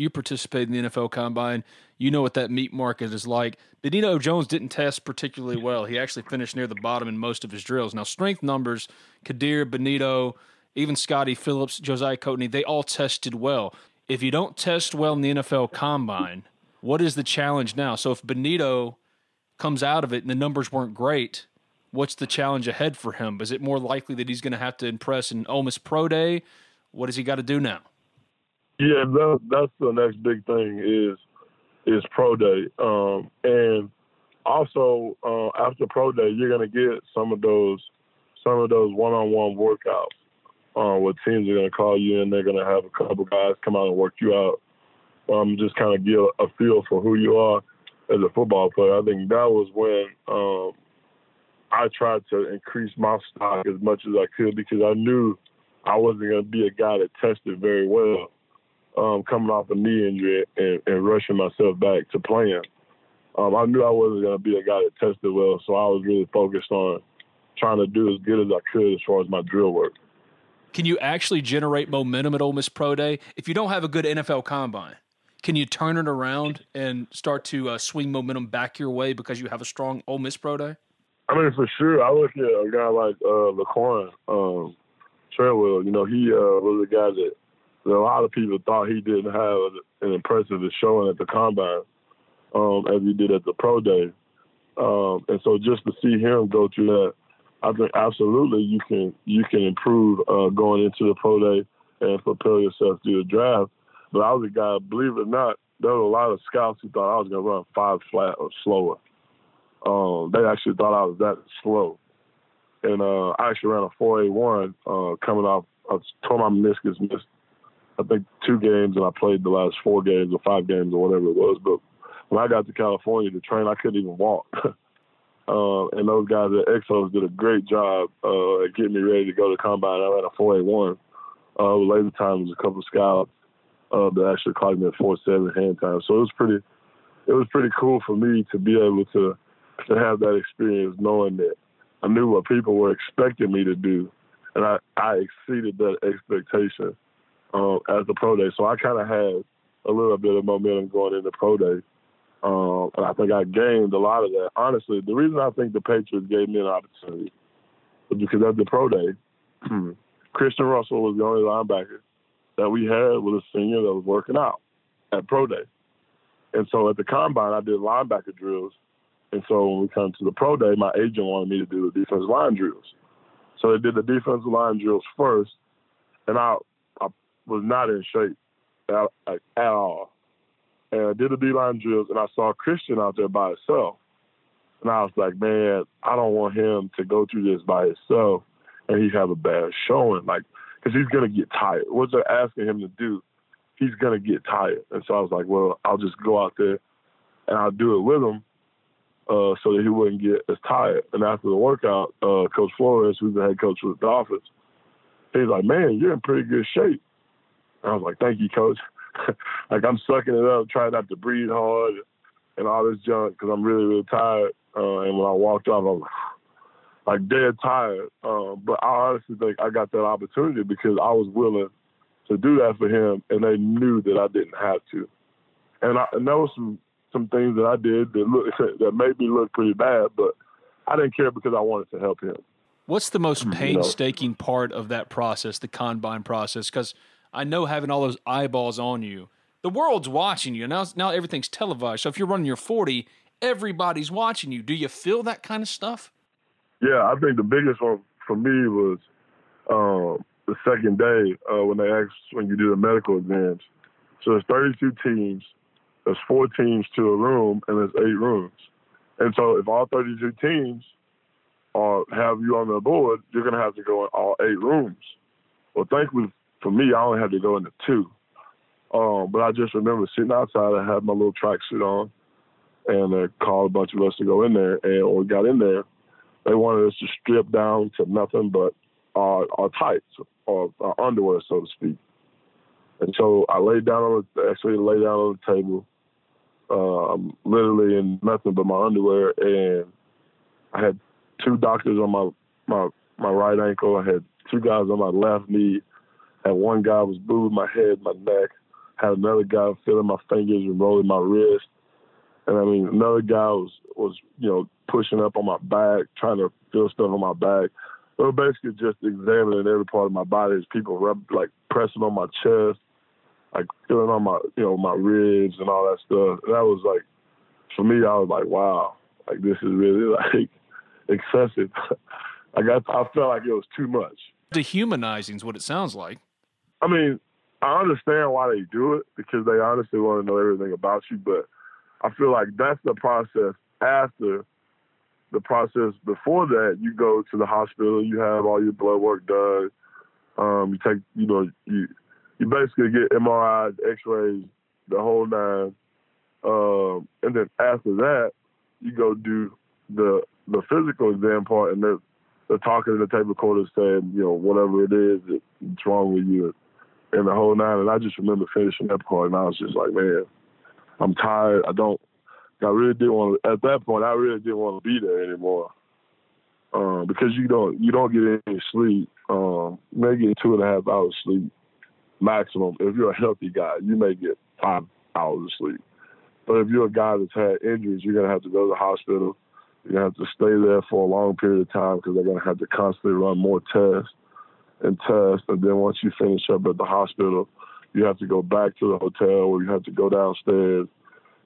You participated in the NFL Combine. You know what that meat market is like. Benito Jones didn't test particularly well. He actually finished near the bottom in most of his drills. Now, strength numbers, Qaadir, Benito, even Scottie Phillips, Josiah Coatney, they all tested well. If you don't test well in the NFL Combine, what is the challenge now? So if Benito comes out of it and the numbers weren't great, what's the challenge ahead for him? Is it more likely that he's going to have to impress in Ole Miss Pro Day? What does he got to do now? Yeah, that, that's the next big thing is is pro day, um, and also uh, after pro day, you're gonna get some of those some of those one-on-one workouts uh, where teams are gonna call you and they're gonna have a couple guys come out and work you out. Um, just kind of get a feel for who you are as a football player. I think that was when um, I tried to increase my stock as much as I could because I knew I wasn't to be a guy that tested very well um, coming off a knee injury and, and, rushing myself back to playing. Um, I knew I wasn't going to be a guy that tested well, so I was really focused on trying to do as good as I could as far as my drill work. Can you actually generate momentum at Ole Miss Pro Day if you don't have a good NFL combine? Can you turn it around and start to uh, swing momentum back your way because you have a strong Ole Miss Pro Day? I mean, for sure. I look at a guy like uh, Laquon um, Treadwell. You know, he uh, was a guy that, that, a lot of people thought he didn't have an impressive showing at the combine um, as he did at the pro day. Um, and so just to see him go through that, I think absolutely you can you can improve uh, going into the pro day and propel yourself through the draft. But I was a guy, believe it or not, there were a lot of scouts who thought I was going to run five flat or slower. Um, they actually thought I was that slow. And uh, I actually ran a 481 uh, coming off. I tore my meniscus, missed I think two games, and I played the last four games or five games or whatever it was. But when I got to California to train, I couldn't even walk. (laughs) uh, and those guys at Exos did a great job uh, at getting me ready to go to combine. I ran a 481. Uh, later times, a couple of scouts uh, that actually clocked me at 4.7 hand time. So it was pretty, it was pretty cool for me to be able to to have that experience, knowing that I knew what people were expecting me to do, and I, I exceeded that expectation um, as the pro day. So I kind of had a little bit of momentum going into pro day. Um, and I think I gained a lot of that. Honestly, the reason I think the Patriots gave me an opportunity was because at the pro day, (clears throat) Christian Russell was the only linebacker that we had with a senior that was working out at pro day. And so at the combine, I did linebacker drills and so when we come to the pro day, my agent wanted me to do the defensive line drills. So they did the defensive line drills first, and I I was not in shape at, at all. And I did the D line drills, and I saw Christian out there by himself. And I was like, man, I don't want him to go through this by himself and he have a bad showing, like, because he's gonna get tired. What they're asking him to do, he's gonna get tired. And so I was like, well, I'll just go out there and I'll do it with him uh, so that he wouldn't get as tired. And after the workout, uh, Coach Flores, who's the head coach of the Dolphins, he's like, "Man, you're in pretty good shape." And I was like, "Thank you, Coach." (laughs) like I'm sucking it up, trying not to breathe hard and all this junk because I'm really, really tired. uh, and when I walked off, I was (sighs) like dead tired. Um, but I honestly think I got that opportunity because I was willing to do that for him, and they knew that I didn't have to. And, I, and there was some some things that I did that look (laughs) that made me look pretty bad, but I didn't care because I wanted to help him. What's the most painstaking part of that process, the combine process? Because I know having all those eyeballs on you, the world's watching you. Now, now everything's televised. So if you're running your 40, everybody's watching you. Do you feel that kind of stuff? Yeah, I think the biggest one for me was um, the second day uh, when they asked when you do the medical exams. So there's 32 teams. There's four teams to a room, and there's eight rooms. And so if all 32 teams are have you on the board, you're going to have to go in all eight rooms. Well, thankfully for me, I only had to go into two. Um, but I just remember sitting outside. I had my little tracksuit on, and they called a bunch of us to go in there. And when we got in there, they wanted us to strip down to nothing but our, our tights or our underwear, so to speak. And so I laid down on the, actually laid down on the table, um, literally in nothing but my underwear, and I had two doctors on my my my right ankle. I had two guys on my left knee. Had one guy was moving my head, my neck. Had another guy feeling my fingers and rolling my wrist. And I mean, another guy was was you know pushing up on my back, trying to feel stuff on my back. They were basically just examining every part of my body. As people rub, like pressing on my chest, like feeling on my you know my ribs and all that stuff. And that was like, for me, I was like, wow, like this is really (laughs) like excessive. (laughs) I got I felt like it was too much. Dehumanizing is what it sounds like. I mean, I understand why they do it because they honestly want to know everything about you, but I feel like that's the process after the process before that. You go to the hospital, you have all your blood work done. Um, you take, you know, you you basically get MRIs, X-rays, the whole nine, um, and then after that, you go do the the physical exam part, and they're, they're talking to the tape recorder saying, you know, whatever it is it's wrong with you, and the whole nine. And I just remember finishing that part, and I was just like, man, I'm tired. I don't. I really didn't want to. At that point, I really didn't want to be there anymore. Um, because you don't you don't get any sleep. Um, you may get two and a half hours sleep maximum. If you're a healthy guy, you may get five hours of sleep. But if you're a guy that's had injuries, you're gonna have to go to the hospital. You're gonna have to stay there for a long period of time because they're gonna have to constantly run more tests and test. And then once you finish up at the hospital, you have to go back to the hotel or you have to go downstairs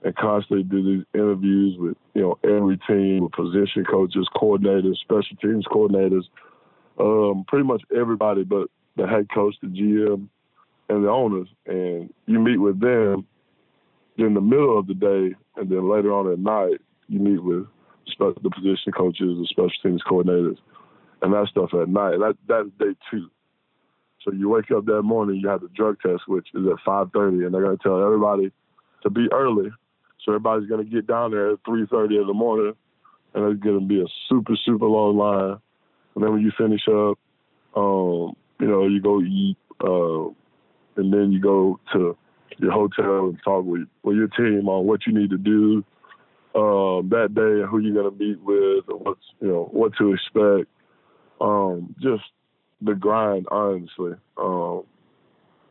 and constantly do these interviews with, you know, every team, with position coaches, coordinators, special teams coordinators, um, pretty much everybody but the head coach, the GM, and the owners. And you meet with them in the middle of the day, and then later on at night, you meet with the position coaches, the special teams coordinators, and that stuff at night. That that's day two. So you wake up that morning, you have the drug test, which is at 5:30, and they're to tell everybody to be early. So everybody's to get down there at 3:30 in the morning, and it's to be a super super long line. And then when you finish up, um, you know, you go eat, uh, and then you go to your hotel and talk with with your team on what you need to do um, that day and who you're to meet with, and what's you know what to expect. Um, just the grind, honestly. Um,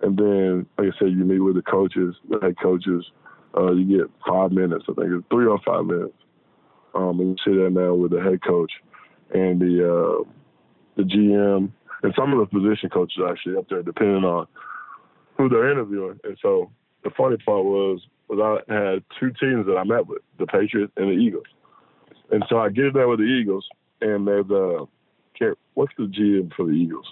and then, like I said, you meet with the coaches, the head coaches. Uh, you get five minutes, I think it's three or five minutes. Um, and you sit there now with the head coach and the uh, the GM and some of the position coaches actually up there, depending on who they're interviewing. And so the funny part was was I had two teams that I met with, the Patriots and the Eagles. And so I get there with the Eagles, and there's uh, can't, what's the GM for the Eagles?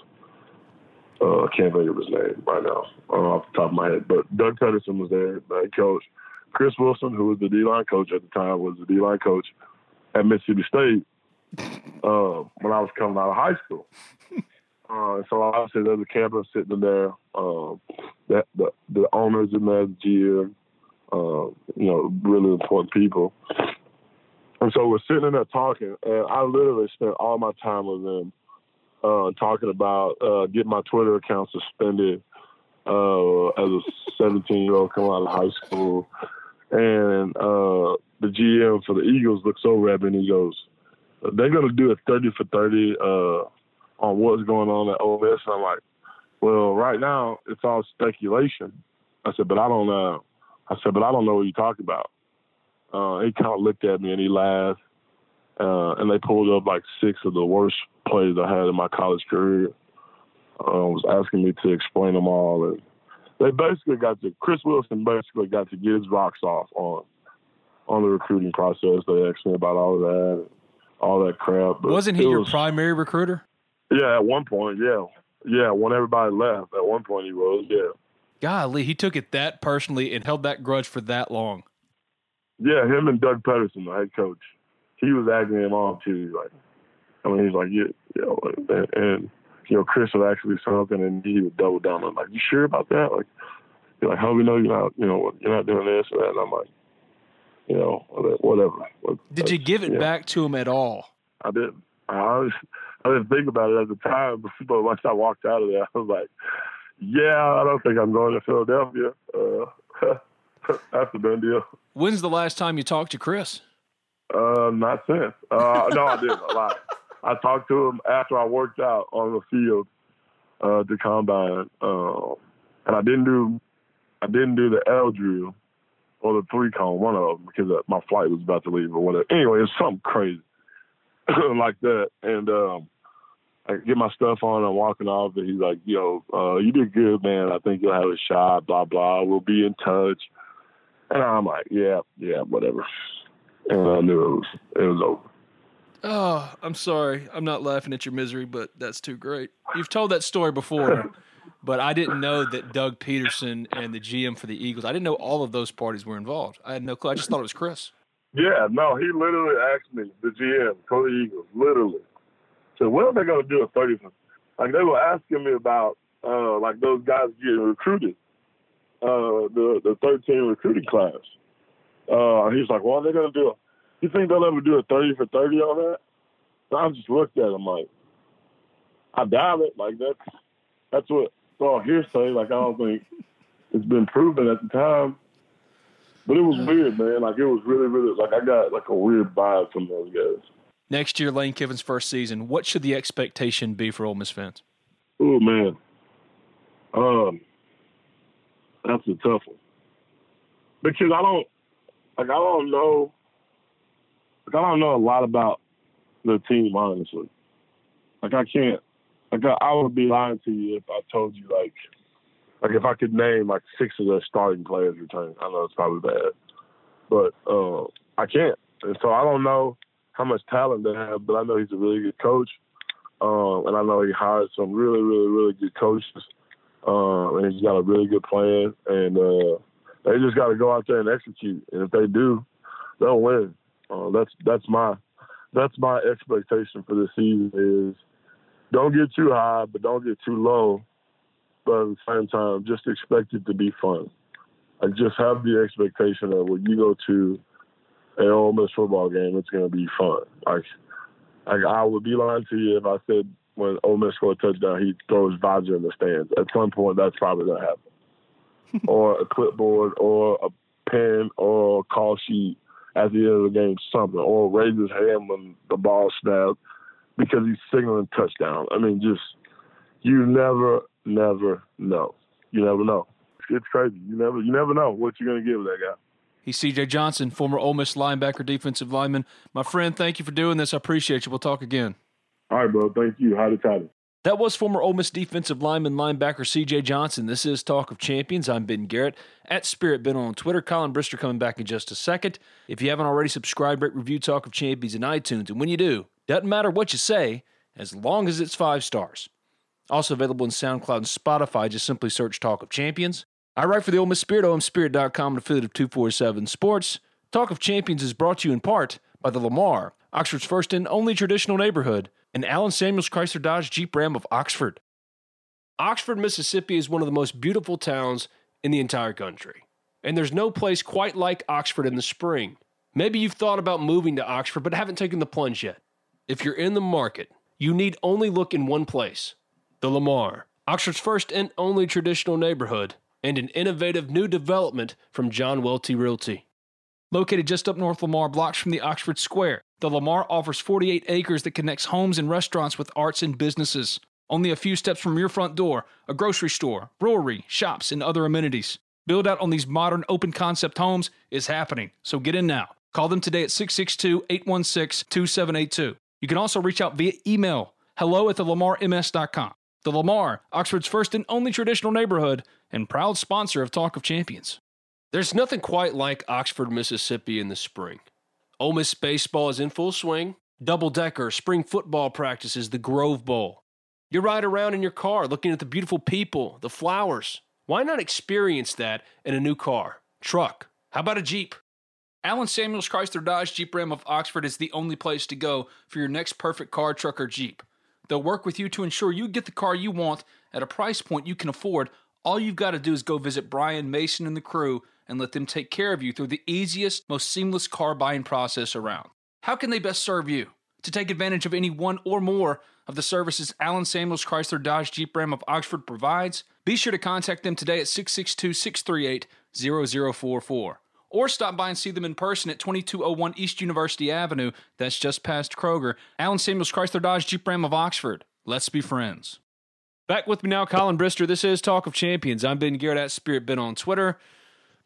Uh, I can't think of his name right now uh, off the top of my head. But Doug Pederson was there, the head coach. Chris Wilson, who was the D line coach at the time, was the D line coach at Mississippi State uh, when I was coming out of high school. Uh, so obviously there's a campus sitting there. Uh, that the the owners in there, the GM, uh, you know, really important people. And so we're sitting in there talking, and I literally spent all my time with them uh, talking about uh, getting my Twitter account suspended uh, as a 17 year old coming out of high school, and uh, the GM for the Eagles looks over at me and he goes, "They're gonna do a thirty for thirty uh, on what's going on at Ole Miss." And I'm like, "Well, right now it's all speculation." I said, "But I don't know." I said, "But I don't know what you're talking about." Uh, he kind of looked at me and he laughed, uh, and they pulled up like six of the worst plays I had in my college career. Uh, was asking me to explain them all, and they basically got to Chris Wilson basically got to get his rocks off on on the recruiting process. They asked me about all of that, all that crap. But Wasn't he your was, primary recruiter? Yeah, at one point, yeah, yeah. When everybody left, at one point he was, yeah. Golly, he took it that personally and held that grudge for that long. Yeah, him and Doug Pederson, the head coach, he was acting him on too. Like, I mean, he's like, yeah, you know, and, and you know, Chris would actually something, and he would double down on like, you sure about that? Like, you're like, how do we know you're not, you know, you're not doing this or that? And I'm like, you know, whatever. Did you give it yeah. back to him at all? I didn't. I, was, I didn't think about it at the time, (laughs) but once I walked out of there, I was like, yeah, I don't think I'm going to Philadelphia. Uh, (laughs) that's a done deal. When's the last time you talked to Chris? Uh, not since. Uh, no, I didn't. A lot. I talked to him after I worked out on the field, uh, the combine, uh, and I didn't do, I didn't do the L drill or the three cone, one of them, because uh, my flight was about to leave or whatever. Anyway, it's something crazy (clears throat) like that, and um, I get my stuff on. I'm walking off, and he's like, "Yo, uh, you did good, man. I think you'll have a shot. Blah blah. We'll be in touch." And I'm like, "Yeah, yeah, whatever." And I knew it was it was over. Oh, I'm sorry. I'm not laughing at your misery, but that's too great. You've told that story before, (laughs) but I didn't know that Doug Pederson and the GM for the Eagles. I didn't know all of those parties were involved. I had no clue. I just thought it was Chris. Yeah, no, he literally asked me, the GM for the Eagles, literally. Said, when are they going to do a 30 Like, they were asking me about, uh, like, those guys getting recruited, uh, the, the 13 recruiting class. Uh, he's like, well, they're going to do a you think they'll ever do a 30 for 30 on that? I just looked at him like, I doubt it. Like that's that's what it's all hearsay. Like I don't think it's been proven at the time. But it was weird, man. Like it was really, really like I got like a weird vibe from those guys. Next year, Lane Kiffin's first season. What should the expectation be for Ole Miss fans? Oh man, um, that's a tough one because I don't like I don't know like I don't know a lot about the team honestly. Like I can't. Like I, I would be lying to you if I told you like, like if I could name like six of their starting players returning. I know it's probably bad, but uh, I can't. And so I don't know how much talent they have, but I know he's a really good coach, um, and I know he hired some really, really, really good coaches, uh, and he's got a really good plan, and uh, they just got to go out there and execute. And if they do, they'll win. Uh, that's that's my that's my expectation for this season is don't get too high, but don't get too low. But at the same time, just expect it to be fun. Like just have the expectation that when you go to an Ole Miss football game, it's going to be fun. Like, like I would be lying to you if I said when Ole Miss scored a touchdown, he throws visor in the stands. At some point, that's probably going to happen. Or a clipboard, or a pen, or a call sheet at the end of the game something, or raise his hand when the ball snapped because he's signaling touchdown. I mean, just you never, never know. You never know. It's crazy. You never, you never know what you're gonna get with that guy. He's C.J. Johnson, former Ole Miss linebacker, defensive lineman. My friend, thank you for doing this. I appreciate you. We'll talk again. All right, bro. Thank you. Howdy, tidy. That was former Ole Miss defensive lineman linebacker CJ Johnson. This is Talk of Champions. I'm Ben Garrett at Spirit Ben on Twitter. Collin Brister coming back in just a second. If you haven't already subscribed, rate, review Talk of Champions in iTunes. And when you do, doesn't matter what you say, as long as it's five stars. Also available in SoundCloud and Spotify. Just simply search Talk of Champions. I write for the Ole Miss Spirit, omspirit.com, an affiliate of 247 Sports. Talk of Champions is brought to you in part by the Lamar, Oxford's first and only traditional neighborhood and Allen Samuels Chrysler Dodge Jeep Ram of Oxford. Oxford, Mississippi is one of the most beautiful towns in the entire country. And there's no place quite like Oxford in the spring. Maybe you've thought about moving to Oxford but haven't taken the plunge yet. If you're in the market, you need only look in one place the Lamar, Oxford's first and only traditional neighborhood, and an innovative new development from John Welty Realty. Located just up north Lamar, blocks from the Oxford Square, the Lamar offers 48 acres that connects homes and restaurants with arts and businesses. Only a few steps from your front door, a grocery store, brewery, shops, and other amenities. Build out on these modern open concept homes is happening, so get in now. Call them today at 662 816 2782. You can also reach out via email hello at thelamarms.com. The Lamar, Oxford's first and only traditional neighborhood, and proud sponsor of Talk of Champions. There's nothing quite like Oxford, Mississippi in the spring. Ole Miss baseball is in full swing. Double decker spring football practices, the Grove Bowl. You ride around in your car looking at the beautiful people, the flowers. Why not experience that in a new car, truck? How about a Jeep? Allen Samuels Chrysler Dodge Jeep Ram of Oxford is the only place to go for your next perfect car, truck, or Jeep. They'll work with you to ensure you get the car you want at a price point you can afford. All you've got to do is go visit Brian Mason and the crew and let them take care of you through the easiest, most seamless car buying process around. How can they best serve you? To take advantage of any one or more of the services Allen Samuels Chrysler Dodge Jeep Ram of Oxford provides, be sure to contact them today at 662 638 0044 or stop by and see them in person at 2201 East University Avenue. That's just past Kroger. Allen Samuels Chrysler Dodge Jeep Ram of Oxford. Let's be friends. Back with me now, Collin Brister. This is Talk of Champions. I'm Ben Garrett at Spirit Ben on Twitter.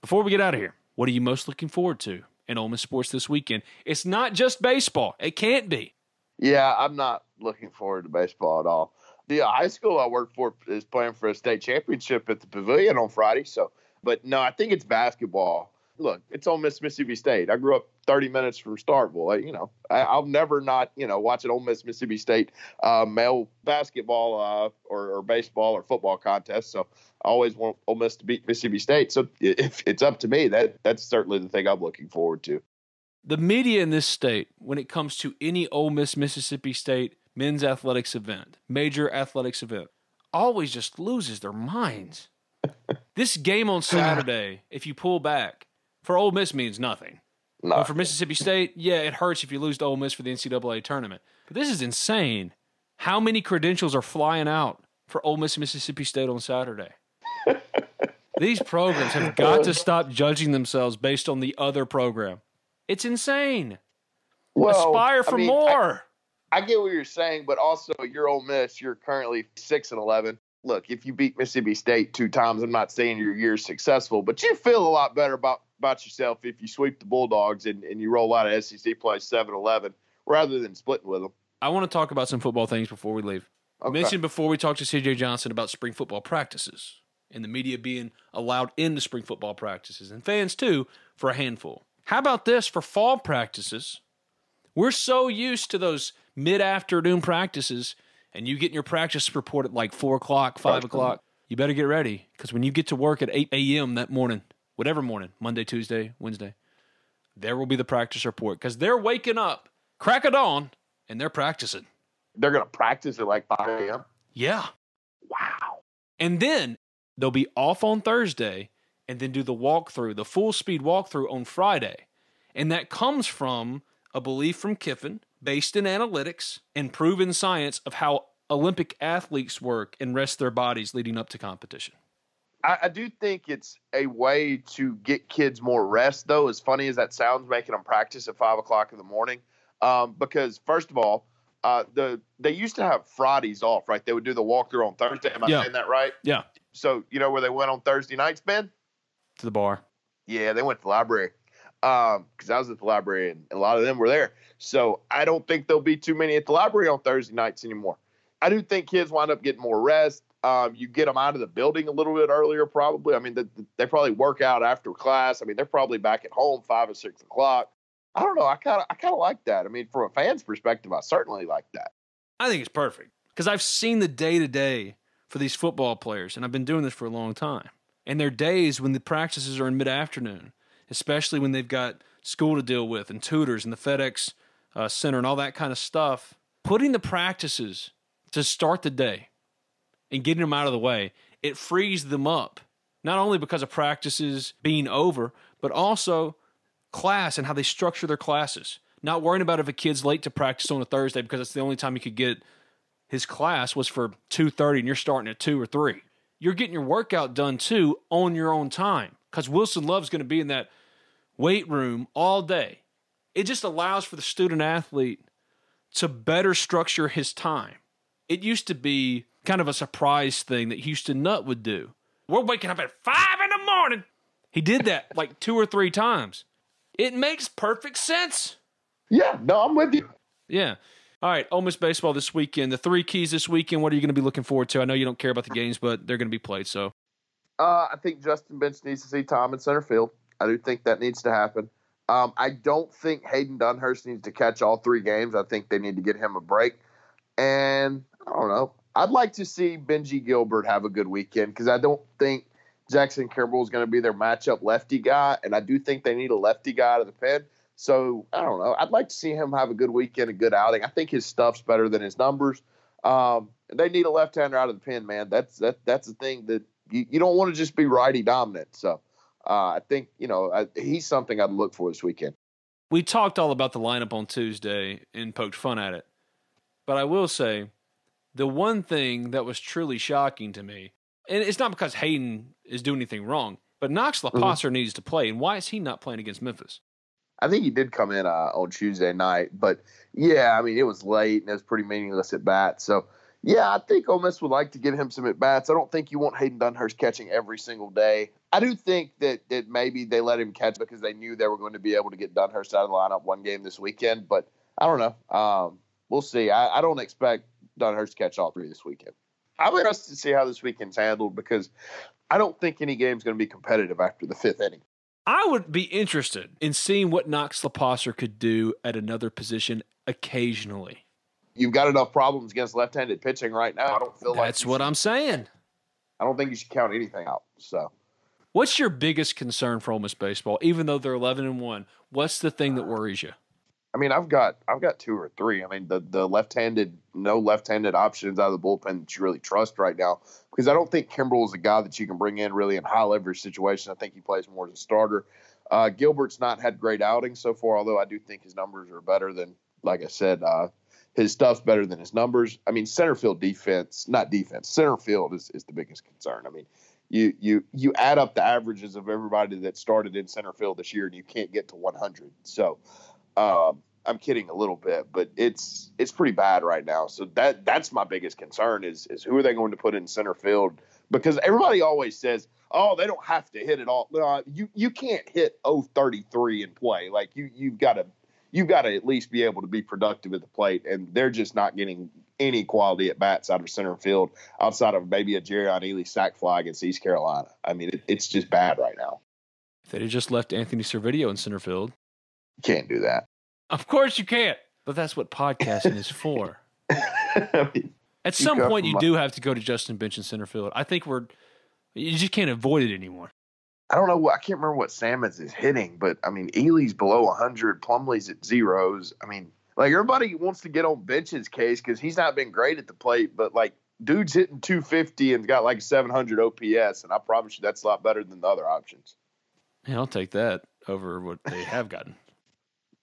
Before we get out of here, what are you most looking forward to in Ole Miss sports this weekend? It's not just baseball. It can't be. Yeah, I'm not looking forward to baseball at all. The high school I work for is playing for a state championship at the Pavilion on Friday. So, but no, I think it's basketball. Look, it's Ole Miss Mississippi State. I grew up 30 minutes from Starkville. I, you know, I, will never not you know watch an Ole Miss Mississippi State uh, male basketball uh, or, or baseball or football contest. So I always want Ole Miss to beat Mississippi State. So if it's up to me, that that's certainly the thing I'm looking forward to. The media in this state, when it comes to any Ole Miss Mississippi State men's athletics event, major athletics event, always just loses their minds. (laughs) this game on Saturday, if you pull back, for Ole Miss means nothing. No. But for Mississippi State, yeah, it hurts if you lose to Ole Miss for the NCAA tournament. But this is insane. How many credentials are flying out for Ole Miss Mississippi State on Saturday? (laughs) These programs have got to stop judging themselves based on the other program. It's insane. Well, Aspire for I mean, more. I, I, get what you're saying, but also you're Ole Miss. You're currently six and eleven. Look, if you beat Mississippi State two times, I'm not saying your year's successful, but you feel a lot better about about yourself if you sweep the Bulldogs and, and you roll out of SEC play 7-11 rather than splitting with them. I want to talk about some football things before we leave. Okay. Mentioned before we talked to CJ Johnson about spring football practices and the media being allowed into spring football practices and fans too for a handful. How about this for fall practices? We're so used to those mid afternoon practices, and you get your practice report at like four o'clock, five o'clock. You better get ready because when you get to work at 8 a.m. that morning, whatever morning, Monday, Tuesday, Wednesday, there will be the practice report because they're waking up, crack of dawn, and they're practicing. They're going to practice at like 5 a.m.? Yeah. Wow. And then they'll be off on Thursday and then do the walkthrough, the full speed walkthrough on Friday. And that comes from a belief from Kiffin based in analytics and proven science of how Olympic athletes work and rest their bodies leading up to competition. I, I, do think it's a way to get kids more rest, though. As funny as that sounds, making them practice at five o'clock in the morning, um, because first of all, uh, the they used to have Fridays off, right? They would do the walkthrough on Thursday. Am I yeah. saying that right? Yeah. So you know where they went on Thursday nights, Ben? To the bar. Yeah, they went to the library because um, I was at the library and a lot of them were there. So I don't think there'll be too many at the library on Thursday nights anymore. I do think kids wind up getting more rest. Um, you get them out of the building a little bit earlier, probably. I mean, the, the, they probably work out after class. I mean, they're probably back at home five or six o'clock. I don't know. I kind of, I kind of like that. I mean, from a fan's perspective, I certainly like that. I think it's perfect because I've seen the day to day for these football players, and I've been doing this for a long time. And their days when the practices are in mid afternoon, especially when they've got school to deal with and tutors and the FedEx uh, Center and all that kind of stuff. Putting the practices to start the day and getting them out of the way, it frees them up. Not only because of practices being over, but also class and how they structure their classes. Not worrying about if a kid's late to practice on a Thursday because it's the only time you could get his class was for 2:30 and you're starting at 2 or 3. You're getting your workout done too on your own time cuz Wilson Love's going to be in that weight room all day. It just allows for the student athlete to better structure his time. It used to be kind of a surprise thing that Houston Nutt would do. We're waking up at five in the morning. He did that (laughs) like two or three times. It makes perfect sense. Yeah, no, I'm with you. Yeah. All right, Ole Miss baseball this weekend. The three keys this weekend. What are you going to be looking forward to? I know you don't care about the games, but they're going to be played. So, uh, I think Justin Bench needs to see Tom in center field. I do think that needs to happen. Um, I don't think Hayden Dunhurst needs to catch all three games. I think they need to get him a break. And I don't know. I'd like to see Benji Gilbert have a good weekend because I don't think Jackson Kimbrell is going to be their matchup lefty guy, and I do think they need a lefty guy out of the pen. So I don't know. I'd like to see him have a good weekend, a good outing. I think his stuff's better than his numbers. Um, they need a left-hander out of the pen, man. That's that that's the thing that you, you don't want to just be righty dominant. So uh, I think you know I, he's something I'd look for this weekend. We talked all about the lineup on Tuesday and poked fun at it, but I will say the one thing that was truly shocking to me, and it's not because Hayden is doing anything wrong, but Knox Loposser mm-hmm. needs to play, and why is he not playing against Memphis? I think he did come in uh, on Tuesday night, but yeah, I mean it was late and it was pretty meaningless at bat. So yeah, I think Ole Miss would like to give him some at bats. I don't think you want Hayden Dunhurst catching every single day. I do think that that maybe they let him catch because they knew they were going to be able to get Dunhurst out of the lineup one game this weekend. But I don't know. Um, we'll see. I, I don't expect Dunhurst to catch all three this weekend. I'm interested to see how this weekend's handled because I don't think any game's going to be competitive after the fifth inning. I would be interested in seeing what Knox Loposser could do at another position occasionally. You've got enough problems against left-handed pitching right now. I don't feel That's like that's what I'm saying. I don't think you should count anything out. So, what's your biggest concern for Ole Miss baseball? Even though they're 11 and one, what's the thing that uh, worries you? I mean, I've got I've got two or three. I mean, the the left-handed, no left-handed options out of the bullpen that you really trust right now, because I don't think Kimbrell is a guy that you can bring in really in high leverage situation. I think he plays more as a starter. Uh, Gilbert's not had great outings so far, although I do think his numbers are better than, like I said, uh, his stuff's better than his numbers. I mean, center field defense, not defense, center field is, is the biggest concern. I mean, you you you add up the averages of everybody that started in center field this year, and you can't get to 100. So um, I'm kidding a little bit, but it's it's pretty bad right now. So that that's my biggest concern is is who are they going to put in center field? Because everybody always says, "Oh, they don't have to hit it all." No, you you can't hit 033 and play. Like you you've got to you've got to at least be able to be productive at the plate, and they're just not getting any quality at bats out of center field outside of maybe a Jerrion Ealy sac fly against East Carolina. I mean, it, it's just bad right now. If they had just left Anthony Servideo in center field, can't do that. Of course you can't. But that's what podcasting is for. (laughs) I mean, At some you point, you my... do have to go to Justin Bench in center field. I think we're you just can't avoid it anymore. I don't know I can't remember what Sammons is hitting, but I mean Ealy's below 100, Plumlee's at zeros. I mean, like everybody wants to get on Bench's case because he's not been great at the plate, but like dude's hitting 250 and got like 700 OPS, and I promise you that's a lot better than the other options. Yeah, I'll take that over what they have gotten.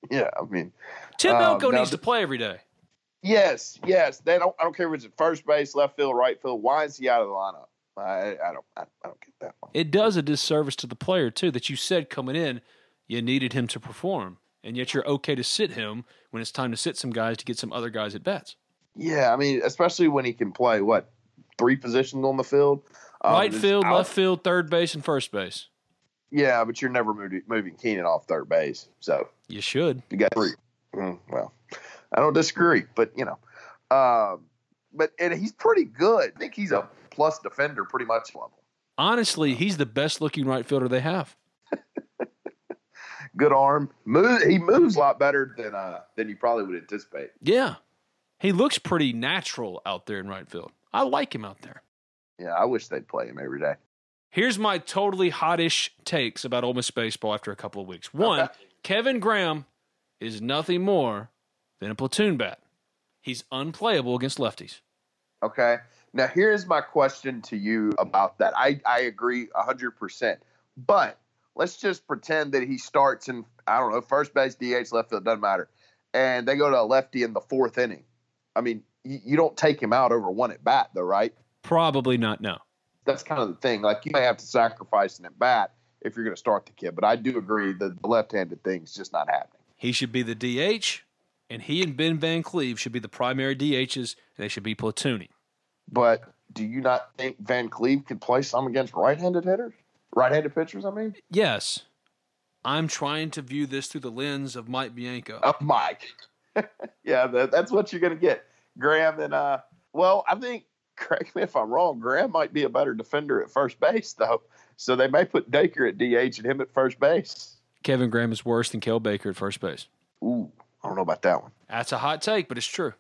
(laughs) Yeah, I mean, Tim um, Elko needs to play every day. Yes, yes. They don't. I don't care if it's at first base, left field, right field. Why is he out of the lineup? I, I don't. I, I, don't get that one. It does a disservice to the player too that you said coming in you needed him to perform, and yet you're okay to sit him when it's time to sit some guys to get some other guys at bats. Yeah, I mean, especially when he can play what three positions on the field. Um, right field, left field, third base, and first base. Yeah, but you're never moving, moving Keenan off third base. So you should. You got three. Mm, well, I don't disagree, but you know, um, but and he's pretty good. I think he's a plus defender, pretty much level. Honestly, he's the best looking right fielder they have. (laughs) good arm. Move, he moves a lot better than uh, than you probably would anticipate. Yeah, he looks pretty natural out there in right field. I like him out there. Yeah, I wish they'd play him every day. Here's my totally hottish takes about Ole Miss baseball after a couple of weeks. One, Kevin Graham is nothing more than a platoon bat. He's unplayable against lefties. Okay. Now here's my question to you about that. I, I agree 100%. But let's just pretend that he starts in, I don't know, first base, DH, left field, doesn't matter. And they go to a lefty in the fourth inning. I mean, you, you don't take him out over one at bat, though, right? Probably not, no that's kind of the thing. Like you may have to sacrifice an at bat if you're going to start the kid. But I do agree that the left-handed thing's just not happening. He should be the DH, and he and Ben Van Cleve should be the primary DHs, and they should be platooning. But do you not think Van Cleve could play some against right-handed hitters, right-handed pitchers? I mean, yes. I'm trying to view this through the lens of Mike Bianco. Of Mike. (laughs) yeah, that, that's what you're going to get. Graham and uh, well, I think correct me if I'm wrong. Graham might be a better defender at first base though, so they may put Daker at DH and him at first base. Kevin Graham is worse than Cael Baker at first base. Ooh, I don't know about that one. That's a hot take, but it's true.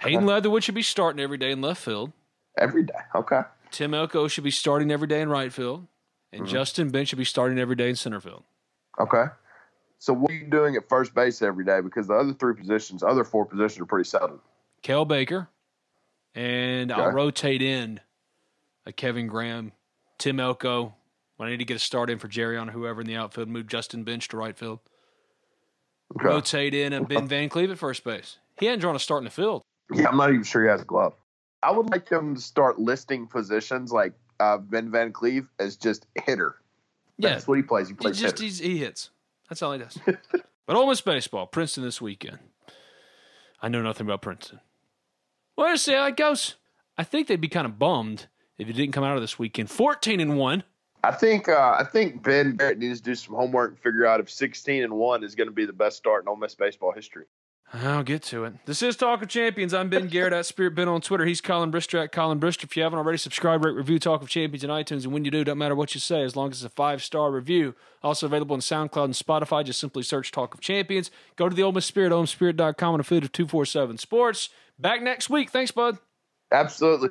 Hayden Leatherwood should be starting every day in left field. Every day, okay. Tim Elko should be starting every day in right field, and Mhm. Justin Bench should be starting every day in center field. Okay. So what are you doing at first base every day? Because the other three positions, other four positions are pretty settled. Cael Baker, and I'll rotate in a Kevin Graham, Tim Elko. When I need to get a start in for Jerrion or whoever in the outfield, move Justin Bench to right field. Okay. Rotate in a Ben Van Cleve at first base. He hadn't drawn a start in the field. Yeah, I'm not even sure he has a glove. I would like them to start listing positions like uh, Ben Van Cleve as just hitter. Yeah. That's what he plays. He He plays just he's, he hits. That's all he does. (laughs) but Ole Miss baseball, Princeton this weekend. I know nothing about Princeton. Well, see how it goes. I think they'd be kind of bummed if it didn't come out of this weekend. Fourteen and one. I think uh, I think Ben Garrett needs to do some homework and figure out if 16 and one is going to be the best start in Ole Miss baseball history. I'll get to it. This is Talk of Champions. I'm Ben Garrett at Spirit Ben on Twitter. He's Collin Brister at Collin Brister. If you haven't already, subscribe, rate, review Talk of Champions in iTunes. And when you do, don't matter what you say, as long as it's a five star review. Also available on SoundCloud and Spotify. Just simply search Talk of Champions. Go to the Ole Miss Spirit, OleMissSpirit.com, and affiliate of 247 Sports. Back next week. Thanks, bud. Absolutely.